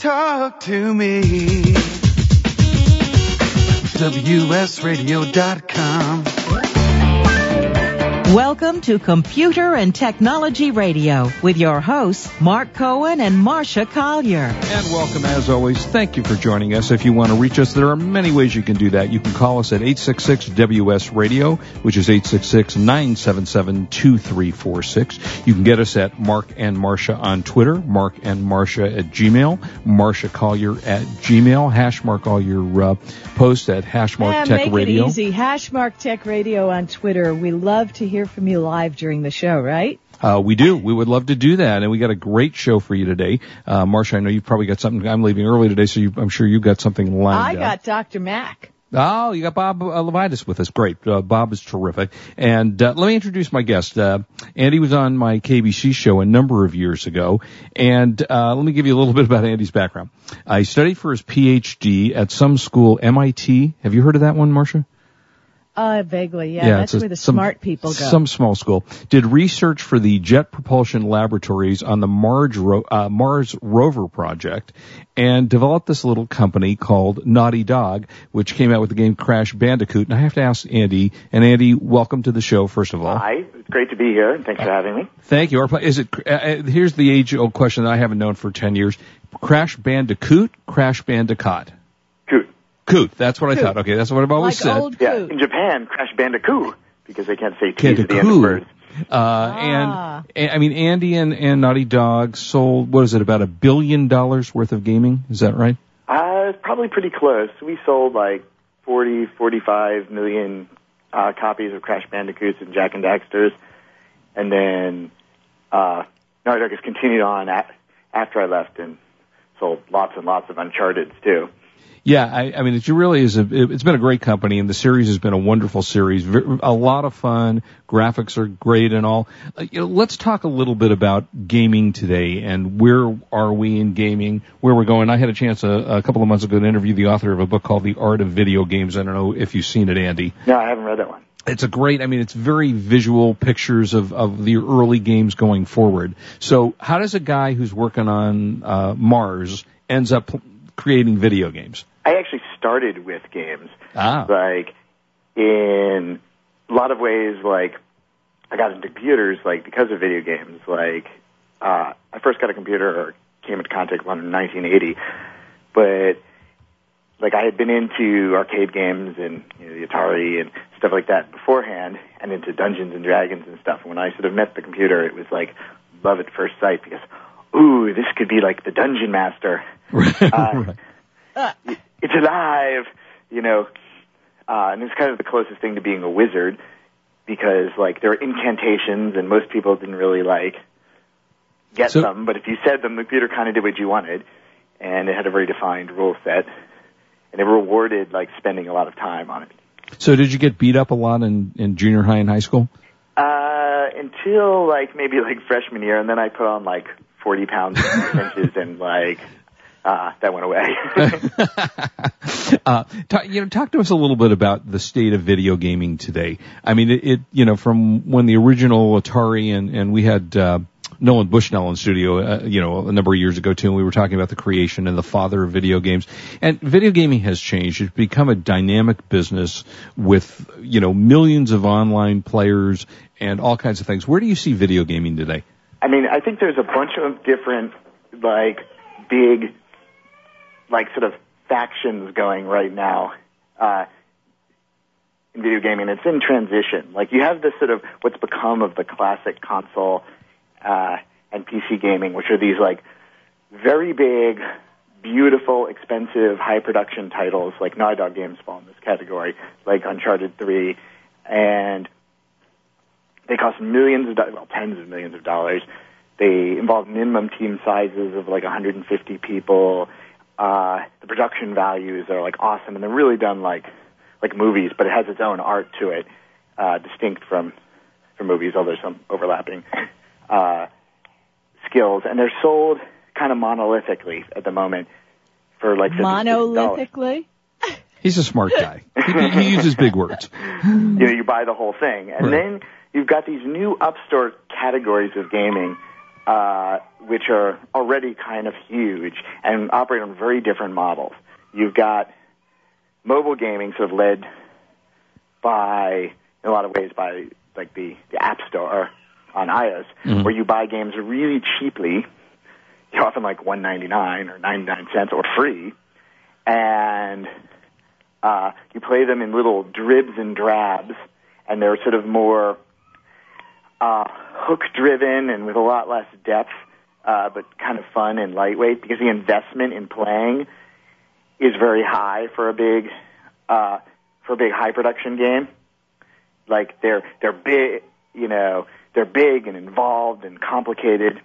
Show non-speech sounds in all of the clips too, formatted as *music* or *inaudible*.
talk to me. WSRadio.com. Welcome to Computer and Technology Radio with your hosts, Mark Cohen and Marcia Collier. And welcome as always. Thank you for joining us. If you want to reach us, there are many ways you can do that. You can call us at 866-WS Radio, which is 866-977-2346. You can get us at Mark and Marcia on Twitter, Mark and Marcia at Gmail, Marcia Collier at Gmail. Hash mark all your uh, posts at Hashmark yeah, Tech make Radio. it easy. Hashmark Tech Radio on Twitter. We love to hear from you live during the show, right? Uh, we do. We would love to do that, and we got a great show for you today. Uh, Marcia, I know you've probably got something. I'm leaving early today, so you, I'm sure you've got something lined I up. got Dr. Mack. Oh, you got Bob uh, Levitas with us. Great. Uh, Bob is terrific. And uh, let me introduce my guest. Uh, Andy was on my KBC show a number of years ago. And uh, let me give you a little *laughs* bit about Andy's background. He studied for his PhD at some school, MIT. Have you heard of that one, Marcia? Uh, vaguely, yeah. yeah that's a- where the some- smart people go. Some small school. Did research for the Jet Propulsion Laboratories on the Mars, ro- uh, Mars rover project and developed this little company called Naughty Dog, which came out with the game Crash Bandicoot. And I have to ask Andy, and Andy, welcome to the show, first of all. Hi, it's great to be here, and thanks for having me. Thank you. Our Is it, uh, uh, here's the age old question that I haven't known for 10 years. Crash Bandicoot, Crash Bandicoot. Coot. Coot. That's what I Coot. thought. Okay, that's what I've always like said. old Yeah, coot. in Japan, Crash Bandicoot, because they can't say T at the end of words. Uh, Ah. and, and I mean, Andy and, and Naughty Dog sold, what is it, about a billion dollars worth of gaming? Is that right? Uh, it's probably pretty close. We sold like 40, 45 million uh, copies of Crash Bandicoots and Jak and Daxters, and then uh, Naughty Dog has continued on at, after I left and sold lots and lots of Uncharted too. Yeah, I, I mean, it really is. A, it, it's been a great company, and the series has been a wonderful series. A lot of fun. Graphics are great and all. Uh, you know, let's talk a little bit about gaming today and where are we in gaming, where we're going. I had a chance a, a couple of months ago to interview the author of a book called The Art of Video Games. I don't know if you've seen it, Andy. No, I haven't read that one. it's a great, I mean, it's very visual pictures of, of the early games going forward. So how does a guy who's working on, uh, Mars ends up creating video games? I actually started with games. Ah. like in a lot of ways like I got into computers like because of video games like uh I first got a computer or came into contact with one in 1980 but like I had been into arcade games and you know, the Atari and stuff like that beforehand and into Dungeons and Dragons and stuff And when I sort of met the computer it was like love at first sight because ooh this could be like the dungeon master *laughs* uh, *laughs* it's alive, you know. Uh, and it's kind of the closest thing to being a wizard because, like, there are incantations, and most people didn't really like get So- them. But if you said them, the computer kind of did what you wanted, and it had a very defined rule set, and it rewarded like spending a lot of time on it. So did you get beat up a lot in, in junior high and high school? Uh, until like maybe like freshman year, and then I put on like forty pounds of *laughs* inches, and like uh, that went away. *laughs* uh, talk, you know, talk to us a little bit about the state of video gaming today. I mean, it, it you know, from when the original Atari and, and we had, uh, Nolan Bushnell in studio, uh, you know, a number of years ago too, and we were talking about the creation and the father of video games. And video gaming has changed. It's become a dynamic business with, you know, millions of online players and all kinds of things. Where do you see video gaming today? I mean, I think there's a bunch of different, like, big, like, sort of factions going right now uh, in video gaming. It's in transition. Like, you have this sort of what's become of the classic console uh, and PC gaming, which are these, like, very big, beautiful, expensive, high production titles, like Naughty Dog games fall in this category, like Uncharted 3, and they cost millions of dollars, well, tens of millions of dollars. They involve minimum team sizes of like 150 people. Uh, the production values are like awesome, and they're really done like like movies, but it has its own art to it, uh, distinct from from movies, although there's some overlapping *laughs* uh, skills. And they're sold kind of monolithically at the moment for like Monolithically? He's a smart guy. he, he uses big words. you know, you buy the whole thing. And Right. then you've got these new upstart categories of gaming, uh, which are already kind of huge and operate on very different models. You've got mobile gaming sort of led by, in a lot of ways, by like the, the App Store on iOS, Mhm. where you buy games really cheaply, often like one ninety nine or ninety nine cents or free, and uh, you play them in little dribs and drabs, and they're sort of more uh, hook driven and with a lot less depth, uh, but kind of fun and lightweight because the investment in playing is very high for a big uh, for a big high production game. Like they're they're big, you know, they're big and involved and complicated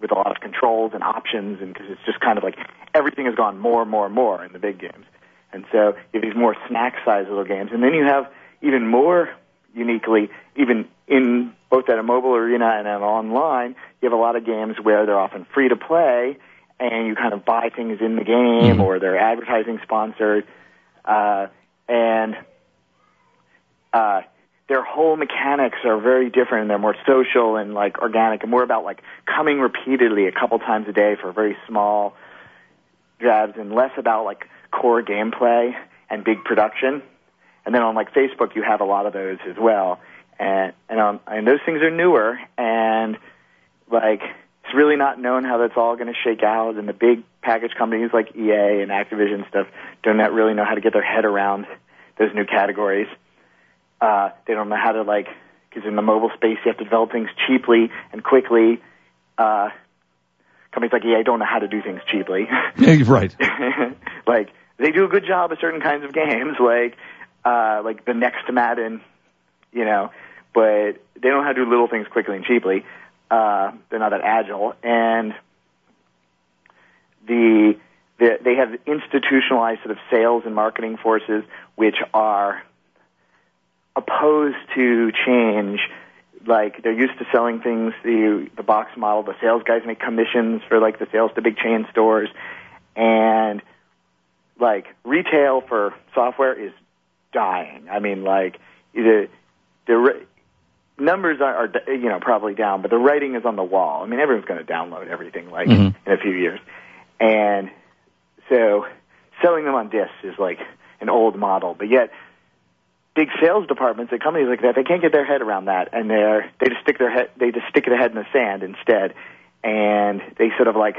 with a lot of controls and options, and because it's just kind of like everything has gone more and more and more in the big games. And so you have these more snack sized little games, and then you have even more uniquely, even in both at a mobile arena and at online, you have a lot of games where they're often free to play, and you kind of buy things in the game, Mhm. or they're advertising sponsored, uh, and uh, their whole mechanics are very different. and They're more social and like organic, and more about like coming repeatedly a couple times a day for very small jabs, and less about like core gameplay and big production. And then on like Facebook, you have a lot of those as well, and and um, and those things are newer, and like it's really not known how that's all going to shake out. And the big package companies like EA and Activision and stuff do not really know how to get their head around those new categories. Uh, they don't know how to like because in the mobile space you have to develop things cheaply and quickly. Uh, companies like EA don't know how to do things cheaply. Yeah, right. *laughs* like they do a good job at certain kinds of games, like uh, like the next Madden, you know, but they don't know how to do little things quickly and cheaply. Uh, they're not that agile, and the, the they have institutionalized sort of sales and marketing forces which are opposed to change. Like they're used to selling things the the box model. The sales guys make commissions for like the sales to big chain stores, and like retail for software is dying. I mean, like the the numbers are, are you know probably down, but the writing is on the wall. I mean, everyone's going to download everything like Mhm. in a few years, and so selling them on discs is like an old model. But yet, big sales departments at companies like that they can't get their head around that, and they're they just stick their head they just stick their head in the sand instead, and they sort of like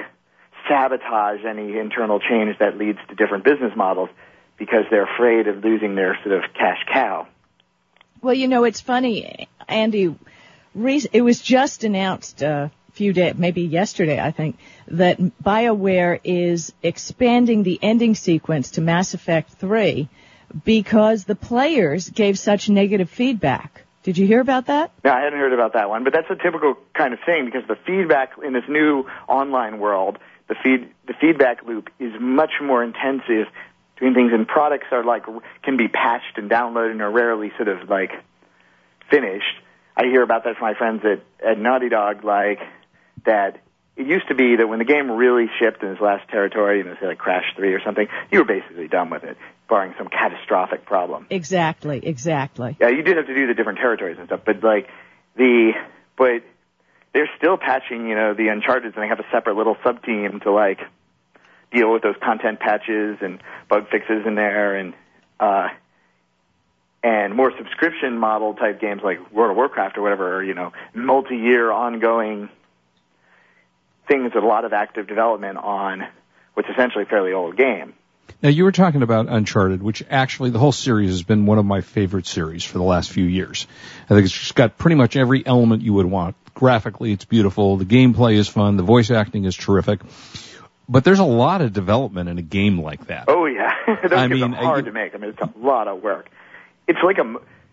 sabotage any internal change that leads to different business models because they're afraid of losing their sort of cash cow. Well, you know, it's funny, Andy. It was just announced a few days, maybe yesterday, I think, that BioWare is expanding the ending sequence to Mass Effect 3 because the players gave such negative feedback. Did you hear about that? No, I hadn't heard about that one, but that's a typical kind of thing because the feedback in this new online world, the feed the feedback loop is much more intensive between things, and products are like can be patched and downloaded and are rarely sort of like finished. I hear about that from my friends at at Naughty Dog, like that. It used to be that when the game really shipped in its last territory, you know, say like Crash 3 or something, you were basically done with it, barring some catastrophic problem. Exactly, exactly. Yeah, you did have to do the different territories and stuff, but like the but they're still patching, you know, the Uncharted, and they have a separate little sub team to like deal with those content patches and bug fixes in there, and uh, and more subscription model type games like World of Warcraft or whatever, are, you know, multi-year ongoing things with a lot of active development on what's essentially a fairly old game. Now you were talking about Uncharted, which actually the whole series has been one of my favorite series for the last few years. I think it's just got pretty much every element you would want. Graphically, it's beautiful. The gameplay is fun. The voice acting is terrific. But there's a lot of development in a game like that. Oh yeah, *laughs* those I mean, are hard to make. I mean, it's a lot of work. It's like a,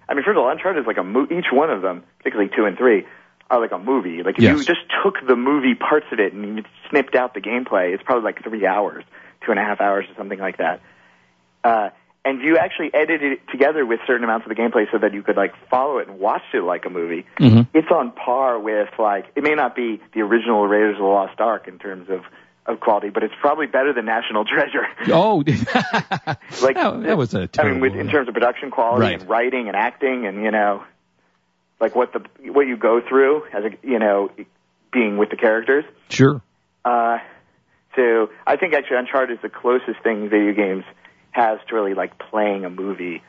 I mean, first of all, Uncharted is like a mo- each one of them, particularly two and three, are like a movie. Like if Yes. you just took the movie parts of it and you snipped out the gameplay, it's probably like three hours, two and a half hours, or something like that. Uh, and you actually edited it together with certain amounts of the gameplay so that you could like follow it and watch it like a movie. Mhm. It's on par with like it may not be the original Raiders of the Lost Ark in terms of of quality, but it's probably better than National *laughs* Treasure. Oh, *laughs* like that, that was a I terrible. mean, with, in terms of production quality Right. and writing and acting, and you know, like what the what you go through as a you know, being with the characters. Sure. Uh, so I think actually Uncharted is the closest thing video games has to really like playing a movie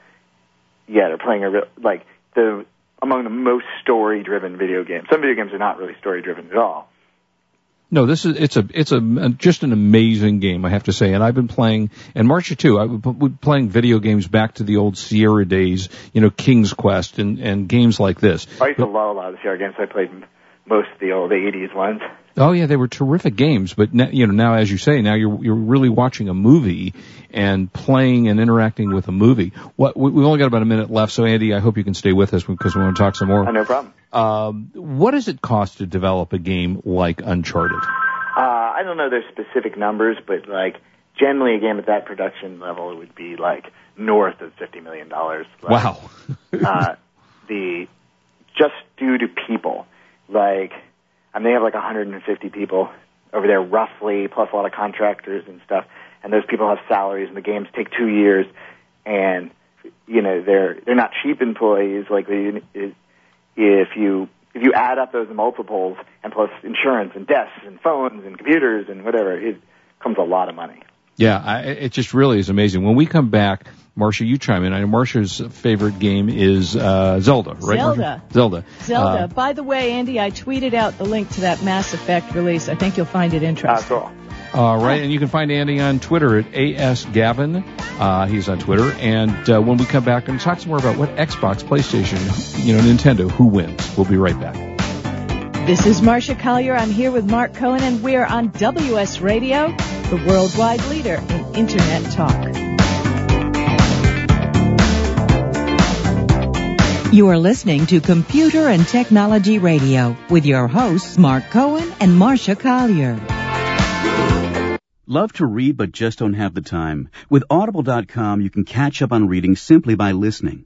yet, or playing a real, like the among the most story driven video games. Some video games are not really story driven at all. No, this is it's a it's a uh, just an amazing game, I have to say. And I've been playing, and Marcia too. I've been playing video games back to the old Sierra days, you know, King's Quest and and games like this. I used to love a lot of the Sierra games. I played most of the old '80s ones. Oh yeah, they were terrific games. But now, you know, now as you say, now you're you're really watching a movie and playing and interacting with a movie. What we've only got about a minute left, so Andy, I hope you can stay with us because we want to talk some more. Oh, no problem. Um, what does it cost to develop a game like Uncharted? Uh, I don't know their specific numbers, but like generally a game at that production level it would be like north of fifty million dollars. Like, wow. *laughs* uh, the just due to people, like Mean, they have like 150 people over there roughly, plus a lot of contractors and stuff. And those people have salaries, and the games take two years, and you know they're they're not cheap employees. Like they, if you if you add up those multiples and plus insurance and desks and phones and computers and whatever, it comes a lot of money. Yeah, I, it just really is amazing. When we come back, Marcia, you chime in. I know Marcia's favorite game is uh, Zelda, right? Zelda. Marcia? Zelda. Zelda. Uh, By the way, Andy, I tweeted out the link to that Mass Effect release. I think you'll find it Uh, interesting. cool. All right, and you can find Andy on Twitter at asgavin. Uh, he's on Twitter, and uh, when we come back and talk some more about what Xbox, PlayStation, you know, Nintendo, who wins. We'll be right back. This is Marcia Collier. I'm here with Mark Cohen, and we're on WS Radio, the worldwide leader in Internet talk. You are listening to Computer and Technology Radio with your hosts, Mark Cohen and Marcia Collier. Love to read but just don't have the time? With Audible.com, you can catch up on reading simply by listening.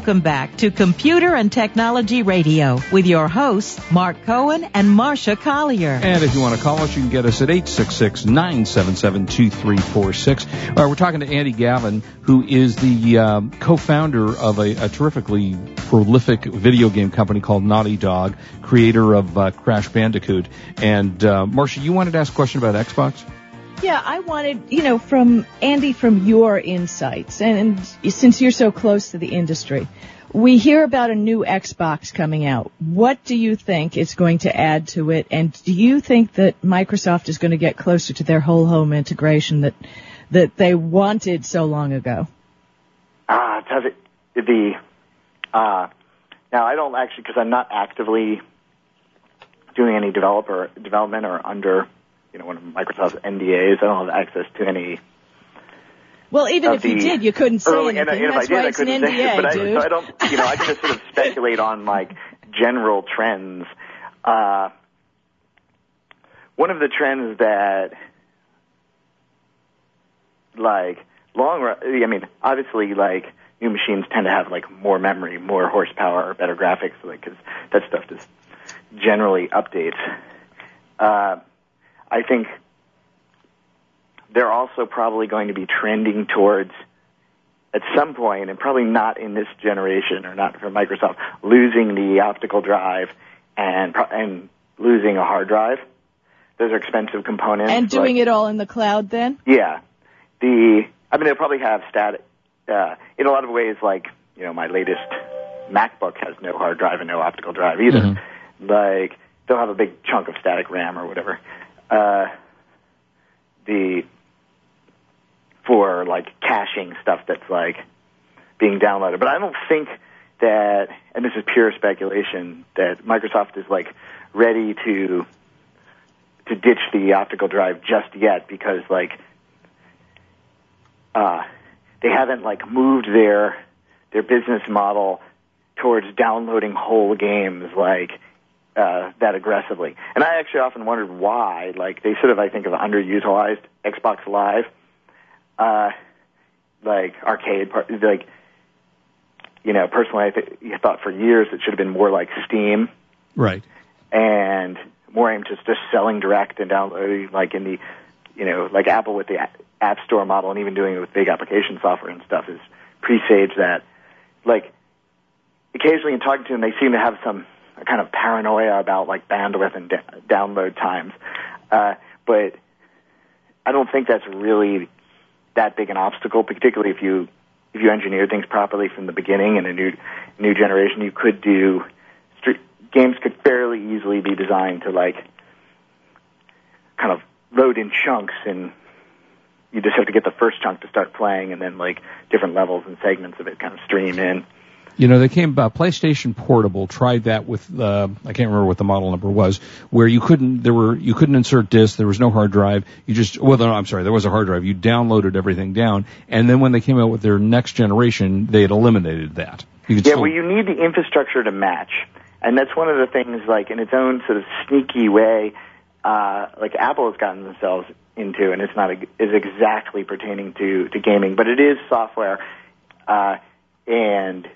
Welcome back to Computer and Technology Radio with your hosts, Mark Cohen and Marcia Collier. And if you want to call us, you can get us at 866-977-2346. Uh, we're talking to Andy Gavin, who is the um, co-founder of a, a, terrifically prolific video game company called Naughty Dog, creator of uh, Crash Bandicoot. And uh, Marcia, you wanted to ask a question about Xbox? Yeah, I wanted, you know, from Andy, from your insights, and, since you're so close to the industry, we hear about a new Xbox coming out. What do you think is going to add to it, and do you think that Microsoft is going to get closer to their whole home integration that that they wanted so long ago? Ah, uh, it the uh, now I don't actually because I'm not actively doing any developer development or under you know, one of Microsoft's NDAs. I don't have access to any. Well, even if you did, you couldn't say early, anything. And, and That's did, why I it's an NDA, say *laughs* but dude. I, so I don't, you know, I can just sort of *laughs* speculate on like general trends. Uh, one of the trends that, like, long run, I mean, obviously, like, new machines tend to have like more memory, more horsepower, better graphics, like, because that stuff just generally updates. Uh, I think they're also probably going to be trending towards, at some point, and probably not in this generation or not for Microsoft, losing the optical drive and and losing a hard drive. Those are expensive components. And doing like, it all in the cloud then? Yeah. The I mean they'll probably have static uh, in a lot of ways like, you know, my latest MacBook has no hard drive and no optical drive either. Mm-hmm. Like they'll have a big chunk of static RAM or whatever uh, the for like caching stuff that's like being downloaded. But I don't think that, and this is pure speculation, that Microsoft is like ready to to ditch the optical drive just yet because like uh, they haven't like moved their their business model towards downloading whole games like uh, that aggressively. And I actually often wondered why. Like they sort of, I think, of underutilized Xbox Live, uh, like arcade part. Like, you know, personally, I th- thought for years it should have been more like Steam, right? And more aimed just just selling direct and downloading, like in the, you know, like Apple with the App Store model, and even doing it with big application software and stuff is presage that. Like, occasionally in talking to them, they seem to have some a kind of paranoia about like bandwidth and da- download times. Uh, but I don't think that's really that big an obstacle, particularly if you if you engineer things properly from the beginning in a new new generation. You could do games could fairly easily be designed to like kind of load in chunks and you just have to get the first chunk to start playing and then like different levels and segments of it kind of stream in. You know, they came, uh, PlayStation Portable tried that with, uh, I can't remember what the model number was, where you couldn't, there were, you couldn't insert discs, there was no hard drive, you just, well, no, I'm sorry, there was a hard drive, you downloaded everything down, and then when they came out with their next generation, they had eliminated that. yeah, still... well, you need the infrastructure to match. And that's one of the things, like, in its own sort of sneaky way, uh, like Apple has gotten themselves into, and it's not a, is exactly pertaining to, to gaming, but it is software, uh, and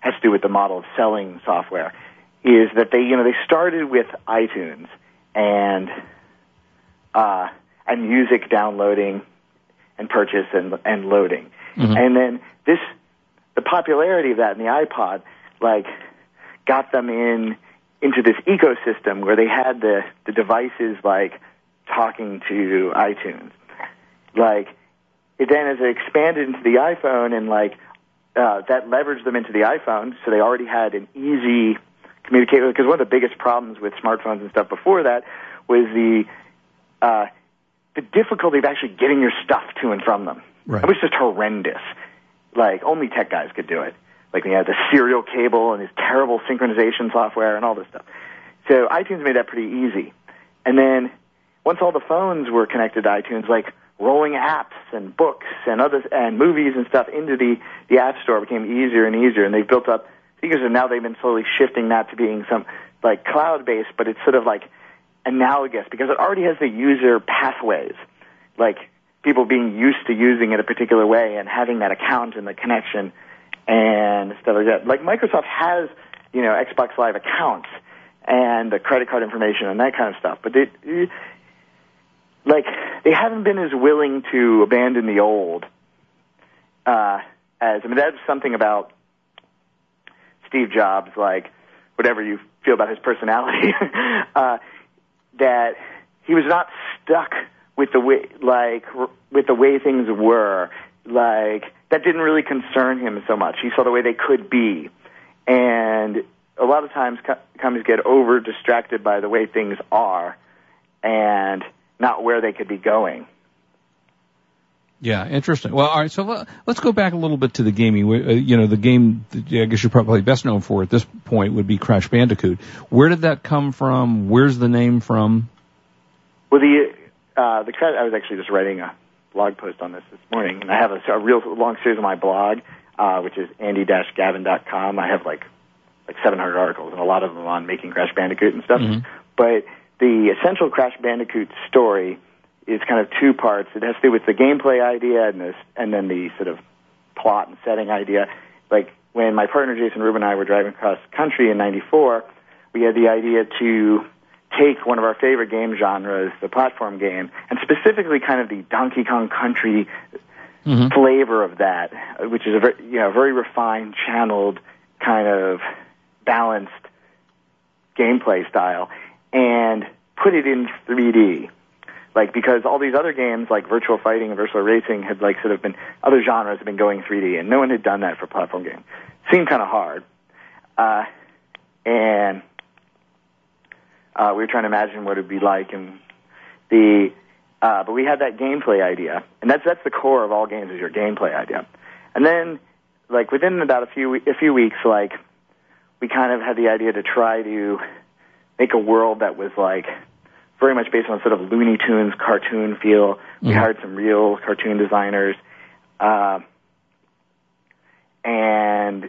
has to do with the model of selling software, is that they, you know, they started with iTunes and, uh, and music downloading and purchase and, and loading. Mm-hmm. And then this, the popularity of that in the iPod, like, got them in, into this ecosystem where they had the, the devices like talking to iTunes. Like, it then as it expanded into the iPhone and like uh, that leveraged them into the iPhone, so they already had an easy communication. Because one of the biggest problems with smartphones and stuff before that was the uh, the difficulty of actually getting your stuff to and from them. Right. It was just horrendous. Like only tech guys could do it. Like we had the serial cable and this terrible synchronization software and all this stuff. So iTunes made that pretty easy. And then once all the phones were connected to iTunes, like rolling apps and books and others and movies and stuff into the the app store became easier and easier, and they've built up and now they've been slowly shifting that to being some like cloud based, but it's sort of like analogous because it already has the user pathways, like people being used to using it a particular way and having that account and the connection and stuff like that. Like Microsoft has, you know, Xbox Live accounts and the credit card information and that kind of stuff, but they, like they haven't been as willing to abandon the old uh, as I mean that's something about Steve Jobs, like whatever you feel about his personality, *laughs* uh, that he was not stuck with the way like with the way things were. Like that didn't really concern him so much. He saw the way they could be, and a lot of times co- companies get over distracted by the way things are, and not where they could be going. Yeah, interesting. Well, all right. So let, us go back a little bit to the gaming. Uh, You know, the game that I guess you're probably best known for at this point would be Crash Bandicoot. Where did that come from? Where's the name from? Well, the uh, the credit, I was actually just writing a blog post on this this morning, and I have a, a real long series on my blog, uh, which is andy-gavin.com. I have like like 700 articles, and a lot of them on making Crash Bandicoot and stuff. But the essential Crash Bandicoot story is kind of two parts. It has to do with the gameplay idea and this, and then the sort of plot and setting idea. Like when my partner Jason Rubin and I were driving across country in '94, we had the idea to take one of our favorite game genres, the platform game, and specifically kind of the Donkey Kong Country mm-hmm. flavor of that, which is a very, you know, very refined, channeled, kind of balanced gameplay style, and put it in 3D. Like because all these other games like virtual fighting and virtual racing had like sort of been other genres have been going 3D, and no one had done that for platform game. Seemed kind of hard, uh, and uh, we were trying to imagine what it'd be like, and the uh, but we had that gameplay idea, and that's that's the core of all games is your gameplay idea. And then, like within about a few a few weeks, like we kind of had the idea to try to make a world that was like very much based on sort of Looney Tunes cartoon feel. We hired some real cartoon designers, uh, and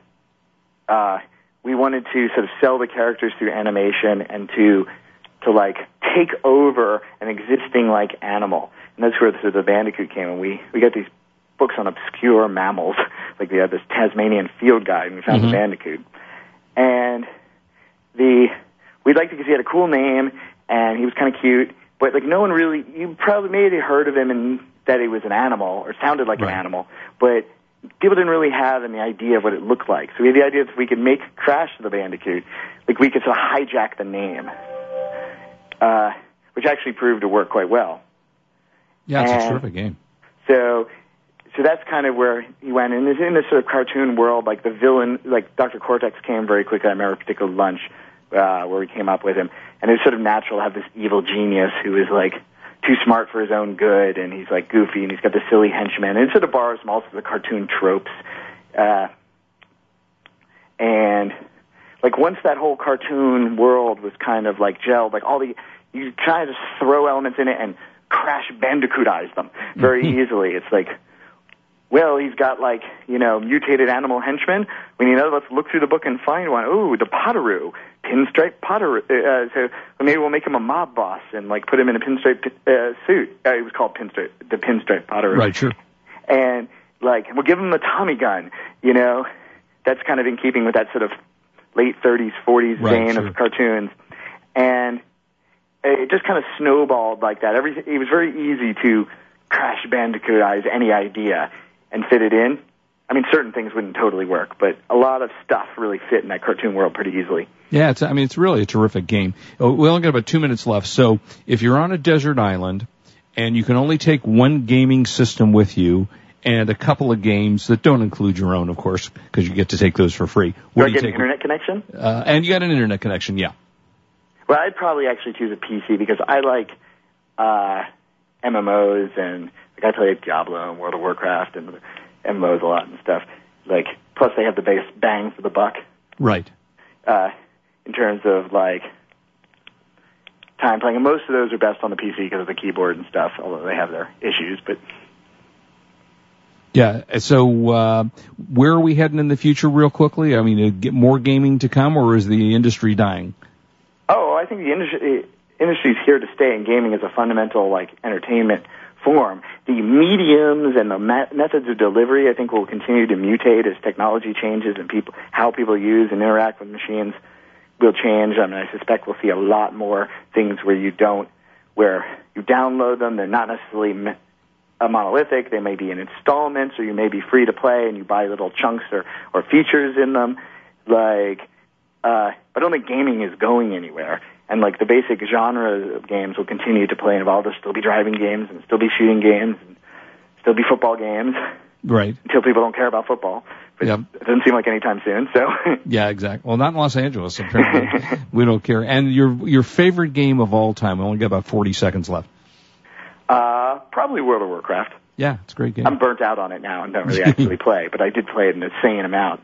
uh, we wanted to sort of sell the characters through animation and to to like take over an existing like animal. And that's where the, sort of the Bandicoot came. And we we got these books on obscure mammals, *laughs* like we had this Tasmanian field guide, and we found the Bandicoot. And the we'd like to because he had a cool name and he was kind of cute, but like no one really you probably maybe heard of him and that he was an animal or sounded like Right. an animal, but people didn't really have any idea of what it looked like. So we had the idea that if we could make Crash the Bandicoot, like we could sort of hijack the name, uh, which actually proved to work quite well. Yeah, it's a terrific game. So, so that's kind of where he went. And in this sort of cartoon world, like the villain, like Dr. Cortex came very quickly. I remember a particular lunch uh, where we came up with him, and it was sort of natural to have this evil genius who is like too smart for his own good, and he's like goofy, and he's got the silly henchman, and it sort of borrows from of the cartoon tropes. Uh, and like once that whole cartoon world was kind of like gelled, like all the you try to just throw elements in it and crash bandicootize them very *laughs* easily. It's like, well, he's got like you know mutated animal henchmen. We need another. Let's look through the book and find one. Ooh, the Potoroo, pinstripe Potoroo. Uh, so maybe we'll make him a mob boss and like put him in a pinstripe uh, suit. Uh, it was called pinstripe, the pinstripe Potoroo Right, sure. and like we'll give him a Tommy gun. You know, that's kind of in keeping with that sort of late 30s, 40s Right, vein sure. of cartoons, and it just kind of snowballed like that. Every it was very easy to crash bandicootize any idea and fit it in. I mean, certain things wouldn't totally work, but a lot of stuff really fit in that cartoon world pretty easily. Yeah, it's, I mean, it's really a terrific game. Oh, We only got about two minutes left. So if you're on a desert island and you can only take one gaming system with you and a couple of games that don't include your own, of course, because you get to take those for free. Do What I do you get an internet connection? Uh, and you got an internet connection, yeah. Well, I'd probably actually choose a PC because I like uh, MMOs and like I play Diablo and World of Warcraft and MMOs a lot and stuff. Like plus they have the biggest bang for the buck Right. uh, in terms of like time playing. And most of those are best on the PC because of the keyboard and stuff, although they have their issues. But Yeah. So, uh, where are we heading in the future, real quickly? I mean, uh, get more gaming to come, or is the industry dying? oh, I think the industry industry's here to stay, and gaming is a fundamental like entertainment form. The mediums and the me- methods of delivery, I think, will continue to mutate as technology changes and people how people use and interact with machines will change. I mean, I suspect we'll see a lot more things where you don't, where you download them. They're not necessarily a monolithic. They may be in installments, or you may be free to play, and you buy little chunks or or features in them. Like, uh, I don't think gaming is going anywhere. And like the basic genre of games will continue to play and evolve. There'll still be driving games and still be shooting games and still be football games Right. until people don't care about football. But Yep. it doesn't seem like anytime soon. So *laughs* Yeah, exactly. Well, not in Los Angeles. Apparently, *laughs* we don't care. And your your favorite game of all time? We only got about forty seconds left. uh, probably World of Warcraft. Yeah, it's a great game. I'm burnt out on it now and don't really actually *laughs* play, but I did play it in an insane amount.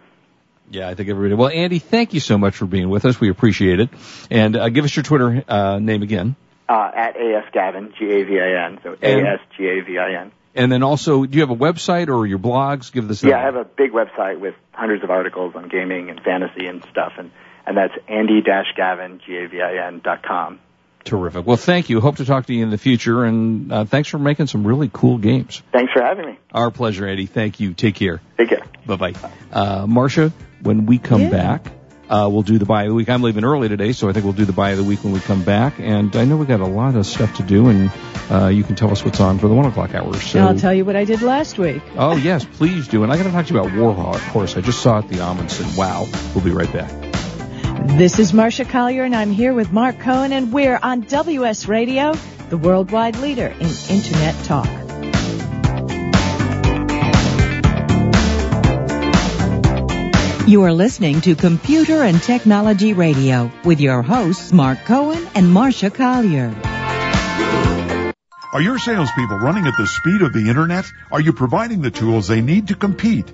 Yeah, I think everybody. Well, Andy, thank you so much for being with us. We appreciate it. And uh, give us your Twitter uh, name again. Uh, at AS Gavin, G-A-V-I-N, so And- A-S-G-A-V-I-N. And then also, do you have a website or your blogs? Give this. Yeah, I have a big website with hundreds of articles on gaming and fantasy and stuff, and, and that's Andy-Gavin, G-A-V-I-N dot com. Terrific. Well, thank you. Hope to talk to you in the future, and uh, thanks for making some really cool games. Thanks for having me. Our pleasure, Andy. Thank you. Take care. Take care. Bye bye. Uh, Marcia, when we come Yeah. back, uh, we'll do the buy of the week. I'm leaving early today, so I think we'll do the buy of the week when we come back. And I know we got a lot of stuff to do, and uh, you can tell us what's on for the one o'clock hour. So, And I'll tell you what I did last week. oh yes, please do. And I got to talk to you about War Horse. I just saw it at the Ahmanson. Wow. We'll be right back. This is Marcia Collier, and I'm here with Mark Cohen, and we're on WS Radio, the worldwide leader in Internet talk. You are listening to Computer and Technology Radio with your hosts Mark Cohen and Marcia Collier. Are your salespeople running at the speed of the internet? Are you providing the tools they need to compete?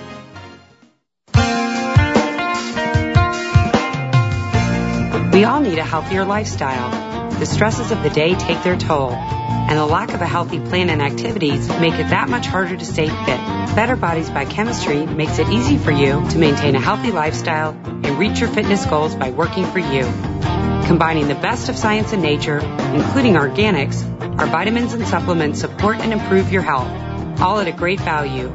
We all need a healthier lifestyle. The stresses of the day take their toll, and the lack of a healthy plan and activities make it that much harder to stay fit. Better Bodies by Chemistry makes it easy for you to maintain a healthy lifestyle and reach your fitness goals by working for you. Combining the best of science and nature, including organics, our vitamins and supplements support and improve your health, all at a great value.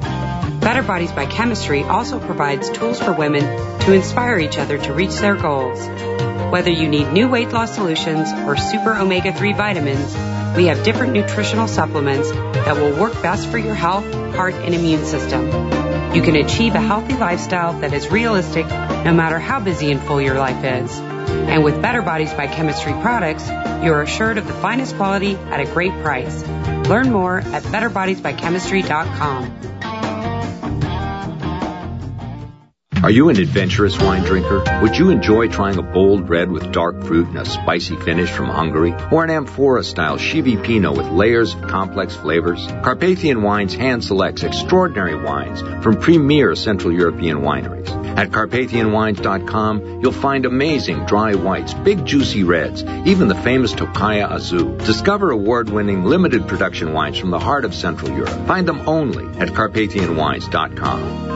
Better Bodies by Chemistry also provides tools for women to inspire each other to reach their goals. Whether you need new weight loss solutions or super omega 3 vitamins, we have different nutritional supplements that will work best for your health, heart, and immune system. You can achieve a healthy lifestyle that is realistic no matter how busy and full your life is. And with Better Bodies by Chemistry products, you are assured of the finest quality at a great price. Learn more at betterbodiesbychemistry.com. Are you an adventurous wine drinker? Would you enjoy trying a bold red with dark fruit and a spicy finish from Hungary? Or an amphora-style Chivi Pinot with layers of complex flavors? Carpathian Wines hand selects extraordinary wines from premier Central European wineries. At CarpathianWines.com, you'll find amazing dry whites, big juicy reds, even the famous Tokaji Aszú. Discover award-winning limited production wines from the heart of Central Europe. Find them only at CarpathianWines.com.